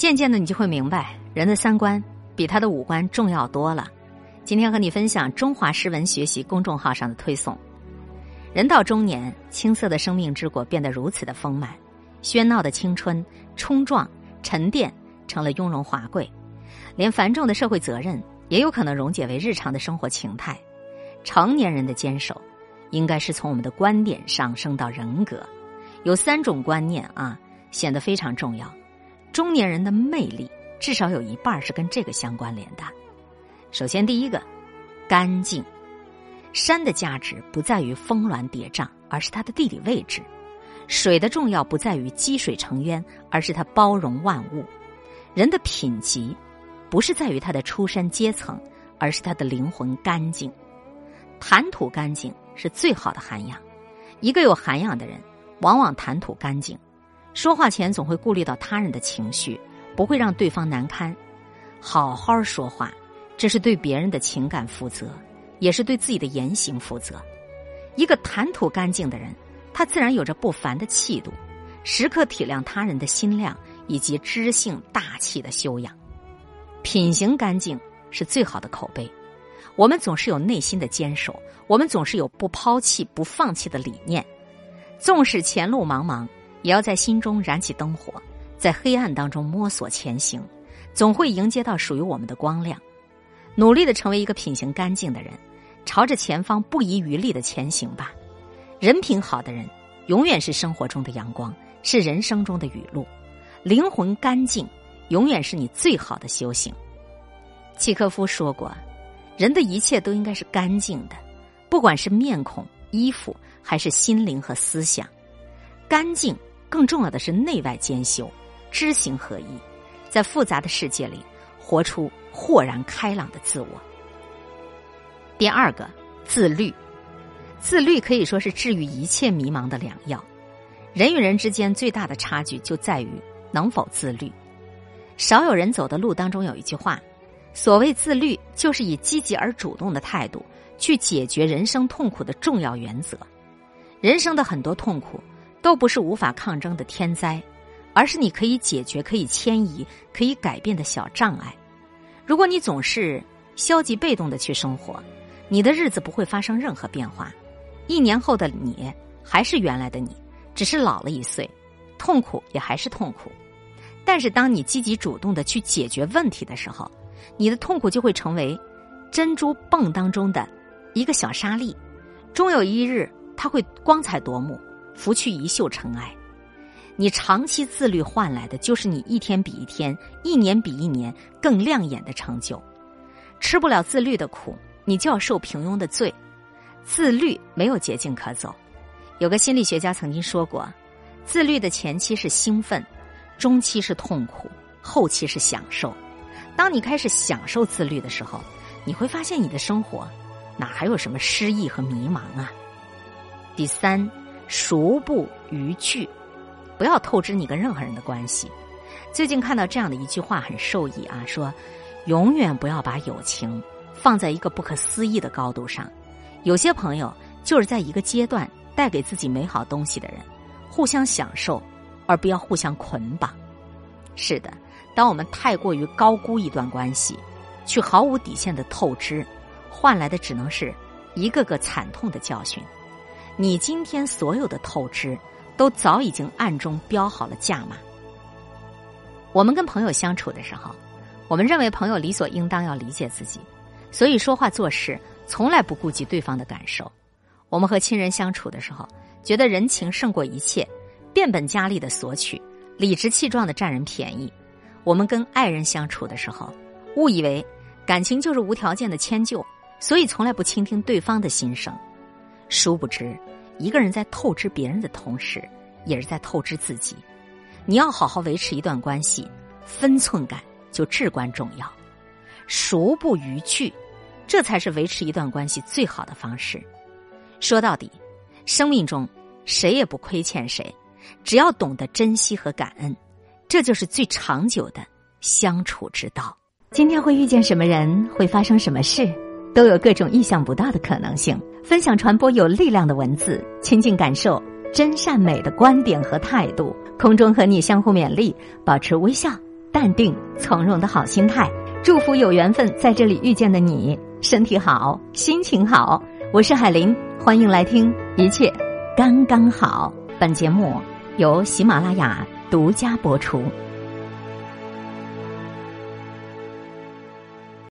渐渐的，你就会明白，人的三观比他的五官重要多了。今天和你分享中华诗文学习公众号上的推送：人到中年，青涩的生命之果变得如此的丰满，喧闹的青春冲撞沉淀成了雍容华贵，连繁重的社会责任也有可能溶解为日常的生活情态。成年人的坚守，应该是从我们的观点上升到人格。有三种观念啊，显得非常重要。中年人的魅力，至少有一半是跟这个相关联的。首先，第一个，干净。山的价值不在于峰峦叠嶂，而是它的地理位置；水的重要不在于积水成渊，而是它包容万物。人的品级，不是在于他的出身阶层，而是他的灵魂干净。谈吐干净是最好的涵养。一个有涵养的人，往往谈吐干净。说话前总会顾虑到他人的情绪，不会让对方难堪。好好说话，这是对别人的情感负责，也是对自己的言行负责。一个谈吐干净的人，他自然有着不凡的气度，时刻体谅他人的心量以及知性大气的修养。品行干净是最好的口碑。我们总是有内心的坚守，我们总是有不抛弃、不放弃的理念，纵使前路茫茫。也要在心中燃起灯火，在黑暗当中摸索前行，总会迎接到属于我们的光亮。努力的成为一个品行干净的人，朝着前方不遗余力的前行吧。人品好的人，永远是生活中的阳光，是人生中的雨露。灵魂干净，永远是你最好的修行。契诃夫说过，人的一切都应该是干净的，不管是面孔、衣服，还是心灵和思想，干净。更重要的是内外兼修，知行合一，在复杂的世界里活出豁然开朗的自我。第二个，自律，自律可以说是治愈一切迷茫的良药。人与人之间最大的差距就在于能否自律。少有人走的路当中有一句话：所谓自律，就是以积极而主动的态度去解决人生痛苦的重要原则。人生的很多痛苦。都不是无法抗争的天灾，而是你可以解决、可以迁移、可以改变的小障碍。如果你总是消极被动的去生活，你的日子不会发生任何变化。一年后的你还是原来的你，只是老了一岁，痛苦也还是痛苦。但是当你积极主动的去解决问题的时候，你的痛苦就会成为珍珠蚌当中的一个小沙粒，终有一日它会光彩夺目。拂去一袖尘埃，你长期自律换来的就是你一天比一天、一年比一年更亮眼的成就。吃不了自律的苦，你就要受平庸的罪。自律没有捷径可走。有个心理学家曾经说过，自律的前期是兴奋，中期是痛苦，后期是享受。当你开始享受自律的时候，你会发现你的生活哪还有什么失意和迷茫啊？第三。熟不逾矩，不要透支你跟任何人的关系。最近看到这样的一句话很受益啊，说永远不要把友情放在一个不可思议的高度上。有些朋友就是在一个阶段带给自己美好东西的人，互相享受，而不要互相捆绑。是的，当我们太过于高估一段关系，去毫无底线的透支，换来的只能是一个个惨痛的教训。你今天所有的透支，都早已经暗中标好了价码。我们跟朋友相处的时候，我们认为朋友理所应当要理解自己，所以说话做事从来不顾及对方的感受。我们和亲人相处的时候，觉得人情胜过一切，变本加厉的索取，理直气壮的占人便宜。我们跟爱人相处的时候，误以为感情就是无条件的迁就，所以从来不倾听对方的心声。殊不知，一个人在透支别人的同时，也是在透支自己。你要好好维持一段关系，分寸感就至关重要。熟不逾矩，这才是维持一段关系最好的方式。说到底，生命中谁也不亏欠谁，只要懂得珍惜和感恩，这就是最长久的相处之道。今天会遇见什么人，会发生什么事？都有各种意想不到的可能性。分享传播有力量的文字，亲近感受真善美的观点和态度。空中和你相互勉励，保持微笑，淡定从容的好心态。祝福有缘分在这里遇见的你，身体好，心情好。我是海林，欢迎来听一切刚刚好。本节目由喜马拉雅独家播出。